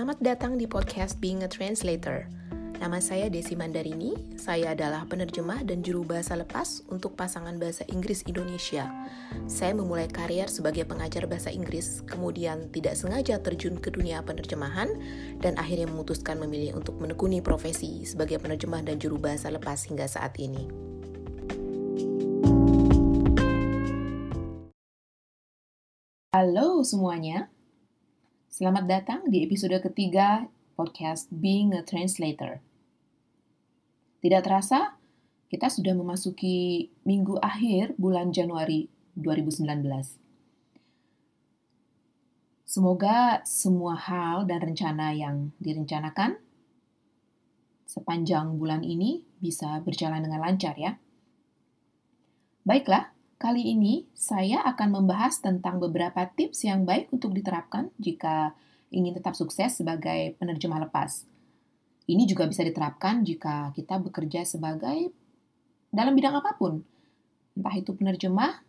Selamat datang di podcast Being a Translator. Nama saya Desi Mandarini, saya adalah penerjemah dan juru bahasa lepas untuk pasangan bahasa Inggris Indonesia. Saya memulai karier sebagai pengajar bahasa Inggris, kemudian tidak sengaja terjun ke dunia penerjemahan, dan akhirnya memutuskan memilih untuk menekuni profesi sebagai penerjemah dan juru bahasa lepas hingga saat ini. Halo semuanya, Selamat datang di episode ketiga podcast Being a Translator. Tidak terasa, kita sudah memasuki minggu akhir bulan Januari 2019. Semoga semua hal dan rencana yang direncanakan sepanjang bulan ini bisa berjalan dengan lancar ya. Baiklah, Kali ini saya akan membahas tentang beberapa tips yang baik untuk diterapkan jika ingin tetap sukses sebagai penerjemah lepas. Ini juga bisa diterapkan jika kita bekerja sebagai dalam bidang apa pun, entah itu penerjemah,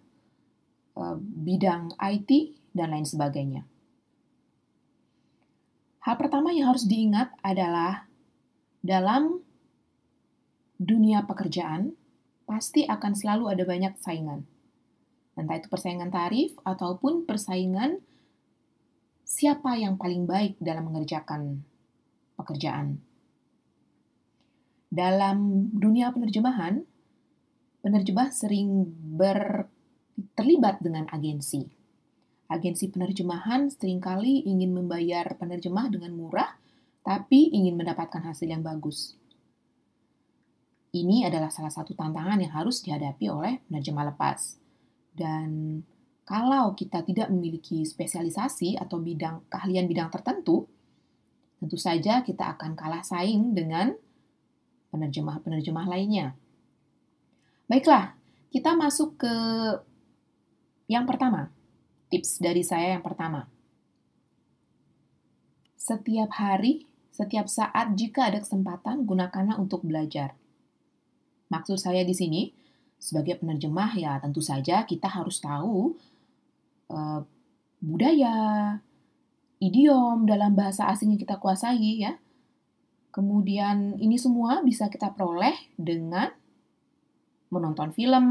eh, bidang IT, dan lain sebagainya. Hal pertama yang harus diingat adalah dalam dunia pekerjaan pasti akan selalu ada banyak saingan entah itu persaingan tarif ataupun persaingan siapa yang paling baik dalam mengerjakan pekerjaan. Dalam dunia penerjemahan, penerjemah sering ber, terlibat dengan agensi. Agensi penerjemahan sering kali ingin membayar penerjemah dengan murah, tapi ingin mendapatkan hasil yang bagus. Ini adalah salah satu tantangan yang harus dihadapi oleh penerjemah lepas. Dan kalau kita tidak memiliki spesialisasi atau bidang keahlian bidang tertentu, tentu saja kita akan kalah saing dengan penerjemah-penerjemah lainnya. Baiklah, kita masuk ke yang pertama. Tips dari saya yang pertama. Setiap hari, setiap saat jika ada kesempatan, gunakanlah untuk belajar. Maksud saya di sini, sebagai penerjemah ya tentu saja kita harus tahu uh, budaya, idiom dalam bahasa asing yang kita kuasai ya. Kemudian ini semua bisa kita peroleh dengan menonton film,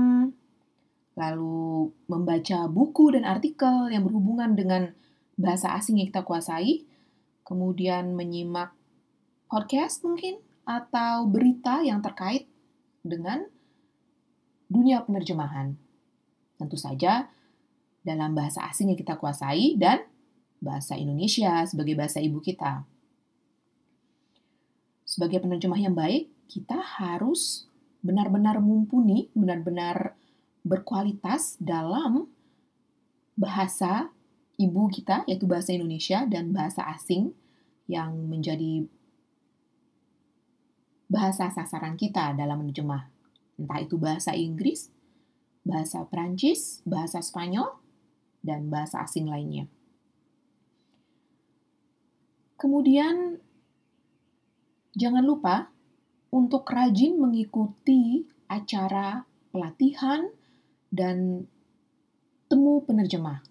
lalu membaca buku dan artikel yang berhubungan dengan bahasa asing yang kita kuasai, kemudian menyimak podcast mungkin atau berita yang terkait dengan dunia penerjemahan. Tentu saja dalam bahasa asing yang kita kuasai dan bahasa Indonesia sebagai bahasa ibu kita. Sebagai penerjemah yang baik, kita harus benar-benar mumpuni, benar-benar berkualitas dalam bahasa ibu kita, yaitu bahasa Indonesia dan bahasa asing yang menjadi bahasa sasaran kita dalam menerjemah entah itu bahasa Inggris, bahasa Prancis, bahasa Spanyol, dan bahasa asing lainnya. Kemudian, jangan lupa untuk rajin mengikuti acara pelatihan dan temu penerjemah.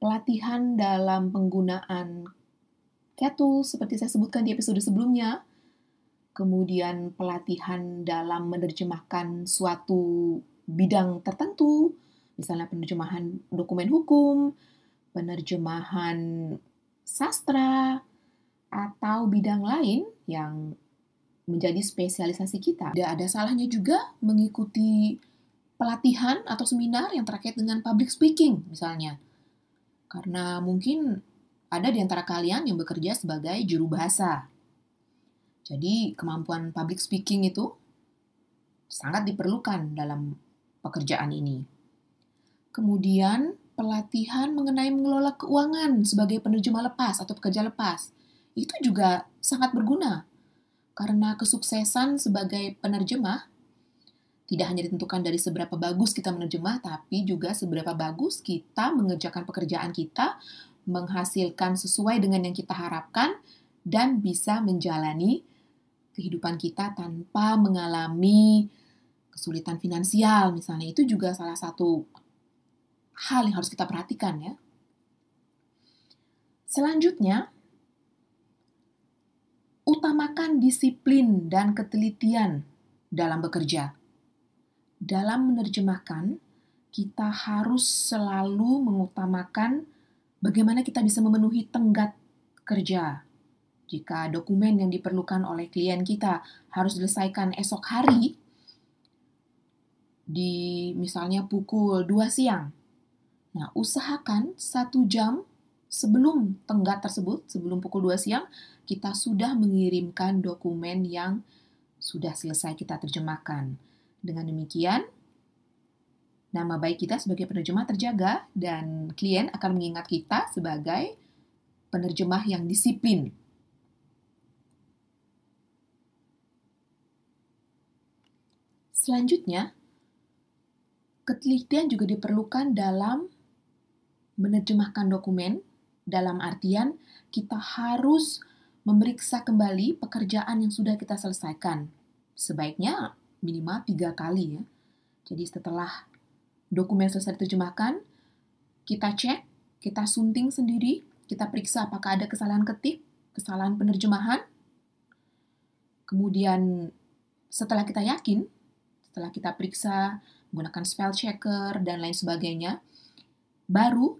Pelatihan dalam penggunaan Kettle seperti saya sebutkan di episode sebelumnya, kemudian pelatihan dalam menerjemahkan suatu bidang tertentu, misalnya penerjemahan dokumen hukum, penerjemahan sastra, atau bidang lain yang menjadi spesialisasi kita. Tidak ada salahnya juga mengikuti pelatihan atau seminar yang terkait dengan public speaking misalnya. Karena mungkin ada di antara kalian yang bekerja sebagai juru bahasa jadi kemampuan public speaking itu sangat diperlukan dalam pekerjaan ini. Kemudian pelatihan mengenai mengelola keuangan sebagai penerjemah lepas atau pekerja lepas. Itu juga sangat berguna karena kesuksesan sebagai penerjemah tidak hanya ditentukan dari seberapa bagus kita menerjemah, tapi juga seberapa bagus kita mengerjakan pekerjaan kita, menghasilkan sesuai dengan yang kita harapkan, dan bisa menjalani kehidupan kita tanpa mengalami kesulitan finansial misalnya itu juga salah satu hal yang harus kita perhatikan ya. Selanjutnya utamakan disiplin dan ketelitian dalam bekerja. Dalam menerjemahkan, kita harus selalu mengutamakan bagaimana kita bisa memenuhi tenggat kerja. Jika dokumen yang diperlukan oleh klien kita harus diselesaikan esok hari, di misalnya pukul 2 siang. Nah, usahakan satu jam sebelum tenggat tersebut, sebelum pukul 2 siang, kita sudah mengirimkan dokumen yang sudah selesai kita terjemahkan. Dengan demikian, nama baik kita sebagai penerjemah terjaga dan klien akan mengingat kita sebagai penerjemah yang disiplin. Selanjutnya, ketelitian juga diperlukan dalam menerjemahkan dokumen dalam artian kita harus memeriksa kembali pekerjaan yang sudah kita selesaikan. Sebaiknya minimal tiga kali ya. Jadi setelah dokumen selesai diterjemahkan, kita cek, kita sunting sendiri, kita periksa apakah ada kesalahan ketik, kesalahan penerjemahan. Kemudian setelah kita yakin, setelah kita periksa menggunakan spell checker dan lain sebagainya, baru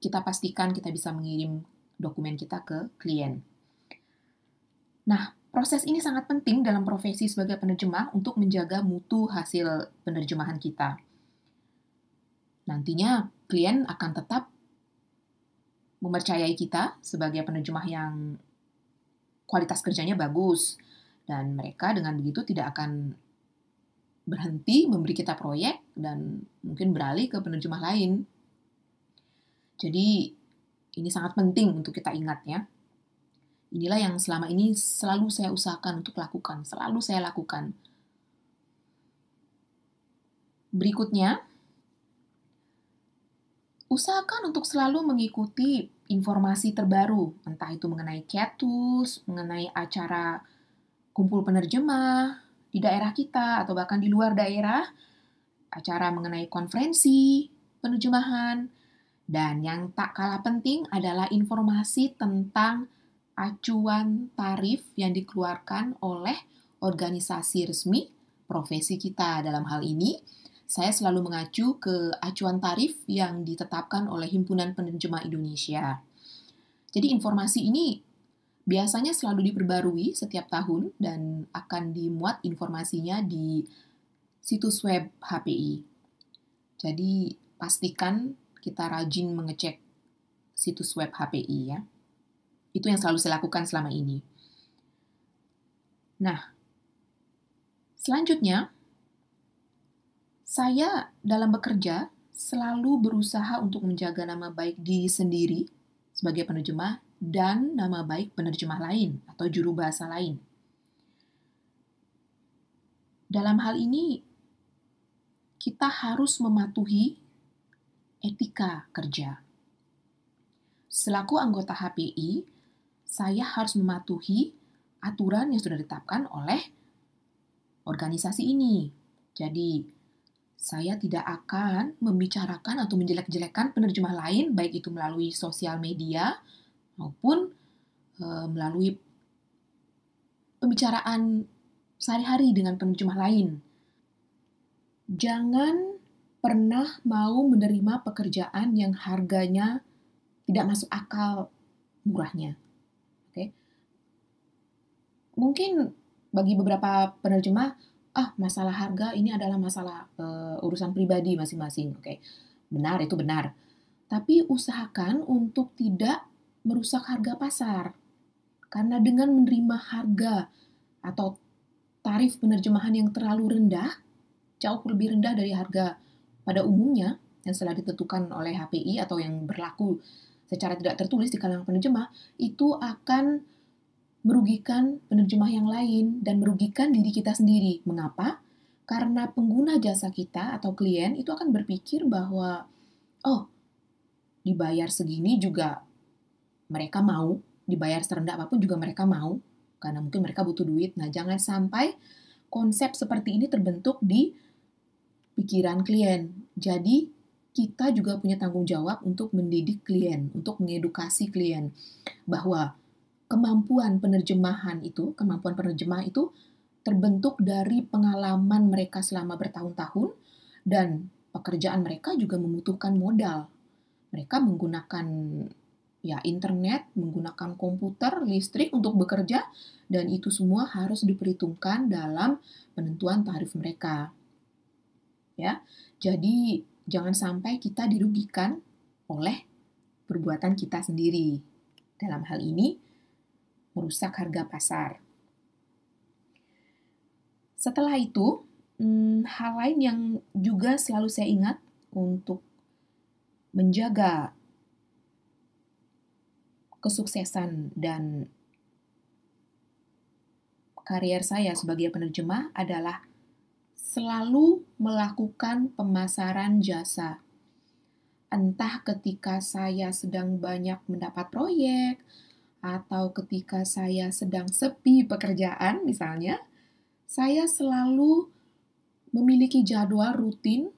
kita pastikan kita bisa mengirim dokumen kita ke klien. Nah, proses ini sangat penting dalam profesi sebagai penerjemah untuk menjaga mutu hasil penerjemahan kita. Nantinya, klien akan tetap mempercayai kita sebagai penerjemah yang kualitas kerjanya bagus, dan mereka dengan begitu tidak akan berhenti memberi kita proyek dan mungkin beralih ke penerjemah lain. Jadi ini sangat penting untuk kita ingat ya. Inilah yang selama ini selalu saya usahakan untuk lakukan, selalu saya lakukan. Berikutnya, usahakan untuk selalu mengikuti informasi terbaru, entah itu mengenai CAT tools, mengenai acara kumpul penerjemah di daerah kita atau bahkan di luar daerah, acara mengenai konferensi, penerjemahan, dan yang tak kalah penting adalah informasi tentang acuan tarif yang dikeluarkan oleh organisasi resmi profesi kita dalam hal ini. Saya selalu mengacu ke acuan tarif yang ditetapkan oleh Himpunan Penerjemah Indonesia. Jadi informasi ini biasanya selalu diperbarui setiap tahun dan akan dimuat informasinya di situs web HPI. Jadi pastikan kita rajin mengecek situs web HPI ya. Itu yang selalu saya lakukan selama ini. Nah, selanjutnya saya dalam bekerja selalu berusaha untuk menjaga nama baik diri sendiri sebagai penerjemah dan nama baik penerjemah lain atau juru bahasa lain. Dalam hal ini, kita harus mematuhi etika kerja. Selaku anggota HPI, saya harus mematuhi aturan yang sudah ditetapkan oleh organisasi ini. Jadi, saya tidak akan membicarakan atau menjelek-jelekan penerjemah lain, baik itu melalui sosial media maupun e, melalui pembicaraan sehari-hari dengan penerjemah lain. Jangan pernah mau menerima pekerjaan yang harganya tidak masuk akal murahnya. Oke. Mungkin bagi beberapa penerjemah, ah masalah harga ini adalah masalah uh, urusan pribadi masing-masing. Oke. Benar itu benar. Tapi usahakan untuk tidak merusak harga pasar. Karena dengan menerima harga atau tarif penerjemahan yang terlalu rendah, jauh lebih rendah dari harga pada umumnya yang telah ditentukan oleh HPI atau yang berlaku secara tidak tertulis di kalangan penerjemah itu akan merugikan penerjemah yang lain dan merugikan diri kita sendiri. Mengapa? Karena pengguna jasa kita atau klien itu akan berpikir bahwa oh, dibayar segini juga mereka mau, dibayar serendah apa pun juga mereka mau karena mungkin mereka butuh duit. Nah, jangan sampai konsep seperti ini terbentuk di pikiran klien. Jadi, kita juga punya tanggung jawab untuk mendidik klien, untuk mengedukasi klien bahwa kemampuan penerjemahan itu, kemampuan penerjemah itu terbentuk dari pengalaman mereka selama bertahun-tahun dan pekerjaan mereka juga membutuhkan modal. Mereka menggunakan ya internet, menggunakan komputer, listrik untuk bekerja dan itu semua harus diperhitungkan dalam penentuan tarif mereka. Ya. Jadi jangan sampai kita dirugikan oleh perbuatan kita sendiri. Dalam hal ini merusak harga pasar. Setelah itu, hmm, hal lain yang juga selalu saya ingat untuk menjaga kesuksesan dan karier saya sebagai penerjemah adalah selalu melakukan pemasaran jasa. Entah ketika saya sedang banyak mendapat proyek, atau ketika saya sedang sepi pekerjaan, misalnya, saya selalu memiliki jadwal rutin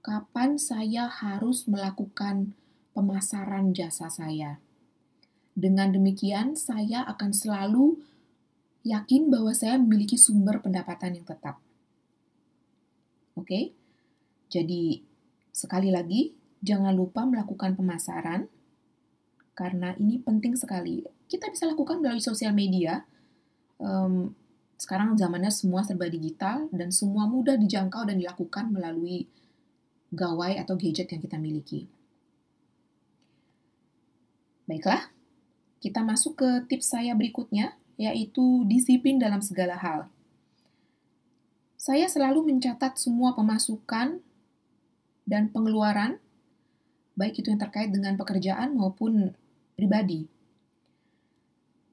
kapan saya harus melakukan pemasaran jasa saya. Dengan demikian, saya akan selalu yakin bahwa saya memiliki sumber pendapatan yang tetap. Oke, jadi sekali lagi, jangan lupa melakukan pemasaran karena ini penting sekali. Kita bisa lakukan melalui sosial media. Um, sekarang zamannya semua serba digital dan semua mudah dijangkau dan dilakukan melalui gawai atau gadget yang kita miliki. Baiklah, kita masuk ke tips saya berikutnya, yaitu disiplin dalam segala hal. Saya selalu mencatat semua pemasukan dan pengeluaran, baik itu yang terkait dengan pekerjaan maupun pribadi.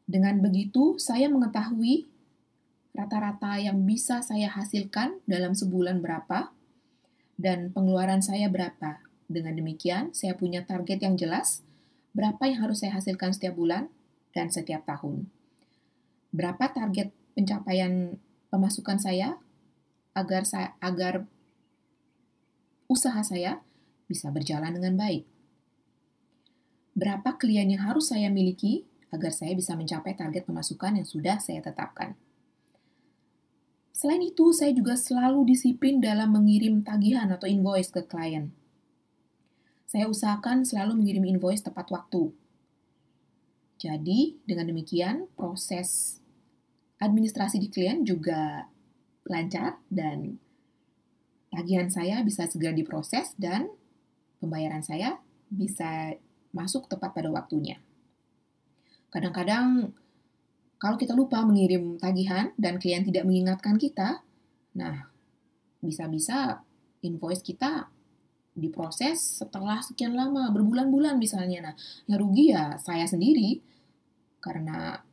Dengan begitu, saya mengetahui rata-rata yang bisa saya hasilkan dalam sebulan berapa dan pengeluaran saya berapa. Dengan demikian, saya punya target yang jelas berapa yang harus saya hasilkan setiap bulan dan setiap tahun. Berapa target pencapaian pemasukan saya agar saya agar usaha saya bisa berjalan dengan baik. Berapa klien yang harus saya miliki agar saya bisa mencapai target pemasukan yang sudah saya tetapkan. Selain itu, saya juga selalu disiplin dalam mengirim tagihan atau invoice ke klien. Saya usahakan selalu mengirim invoice tepat waktu. Jadi, dengan demikian, proses administrasi di klien juga lancar dan tagihan saya bisa segera diproses dan pembayaran saya bisa masuk tepat pada waktunya. Kadang-kadang kalau kita lupa mengirim tagihan dan klien tidak mengingatkan kita, nah bisa-bisa invoice kita diproses setelah sekian lama, berbulan-bulan misalnya. Nah, yang rugi ya saya sendiri karena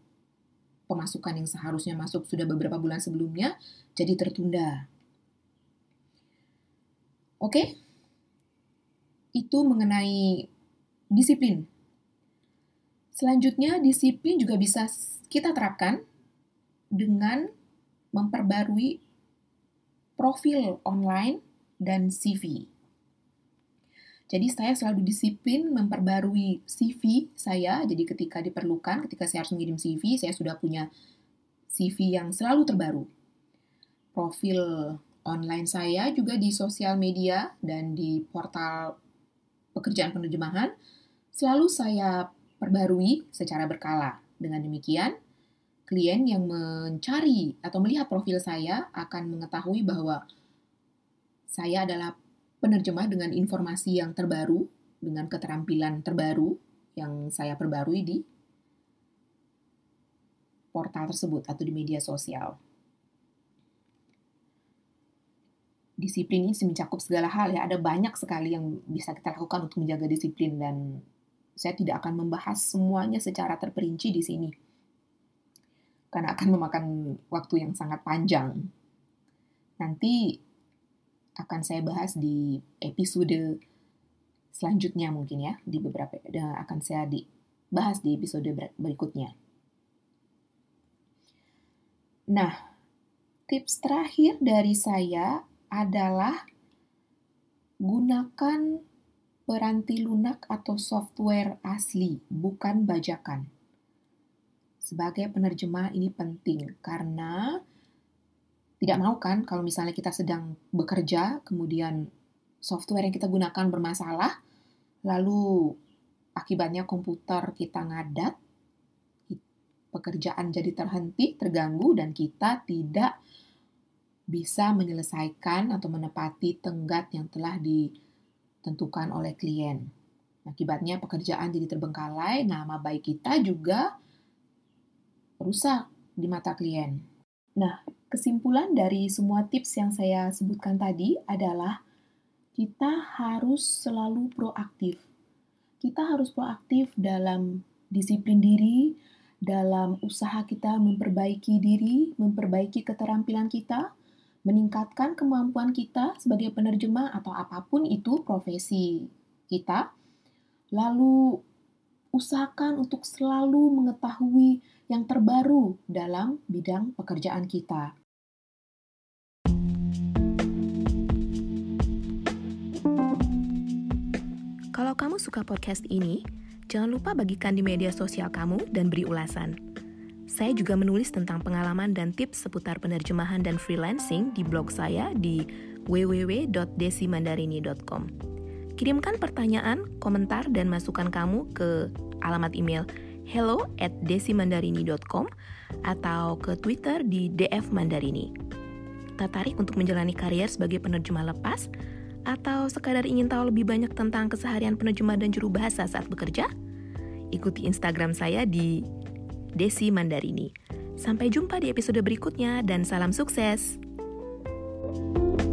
pemasukan yang seharusnya masuk sudah beberapa bulan sebelumnya jadi tertunda. Oke? Itu mengenai disiplin. Selanjutnya, disiplin juga bisa kita terapkan dengan memperbarui profil online dan CV. Jadi saya selalu disiplin memperbarui CV saya. Jadi ketika diperlukan, ketika saya harus mengirim CV, saya sudah punya CV yang selalu terbaru. Profil online saya juga di sosial media dan di portal pekerjaan penerjemahan selalu saya perbarui secara berkala. Dengan demikian, klien yang mencari atau melihat profil saya akan mengetahui bahwa saya adalah penerjemah dengan informasi yang terbaru, dengan keterampilan terbaru yang saya perbarui di portal tersebut atau di media sosial. Disiplin ini mencakup segala hal ya, ada banyak sekali yang bisa kita lakukan untuk menjaga disiplin dan saya tidak akan membahas semuanya secara terperinci di sini. Karena akan memakan waktu yang sangat panjang. Nanti akan saya bahas di episode selanjutnya mungkin ya di beberapa akan saya dibahas di episode berikutnya. Nah, tips terakhir dari saya adalah gunakan peranti lunak atau software asli, bukan bajakan. sebagai penerjemah ini penting karena tidak mau kan kalau misalnya kita sedang bekerja, kemudian software yang kita gunakan bermasalah, lalu akibatnya komputer kita ngadat, pekerjaan jadi terhenti, terganggu, dan kita tidak bisa menyelesaikan atau menepati tenggat yang telah ditentukan oleh klien. Akibatnya pekerjaan jadi terbengkalai, nama baik kita juga rusak di mata klien. Nah, kesimpulan dari semua tips yang saya sebutkan tadi adalah kita harus selalu proaktif. Kita harus proaktif dalam disiplin diri, dalam usaha kita memperbaiki diri, memperbaiki keterampilan kita, meningkatkan kemampuan kita sebagai penerjemah atau apa pun itu profesi kita. Lalu usahakan untuk selalu mengetahui yang terbaru dalam bidang pekerjaan kita. Kalau kamu suka podcast ini, jangan lupa bagikan di media sosial kamu dan beri ulasan. Saya juga menulis tentang pengalaman dan tips seputar penerjemahan dan freelancing di blog saya di www.desimandarini.com. Kirimkan pertanyaan, komentar, dan masukan kamu ke alamat email hello at desimandarini.com atau ke Twitter di dfmandarini. Tertarik untuk menjalani karier sebagai penerjemah lepas? Atau sekadar ingin tahu lebih banyak tentang keseharian penerjemah dan juru bahasa saat bekerja? Ikuti Instagram saya di Desi Mandarini. Sampai jumpa di episode berikutnya dan salam sukses. thank you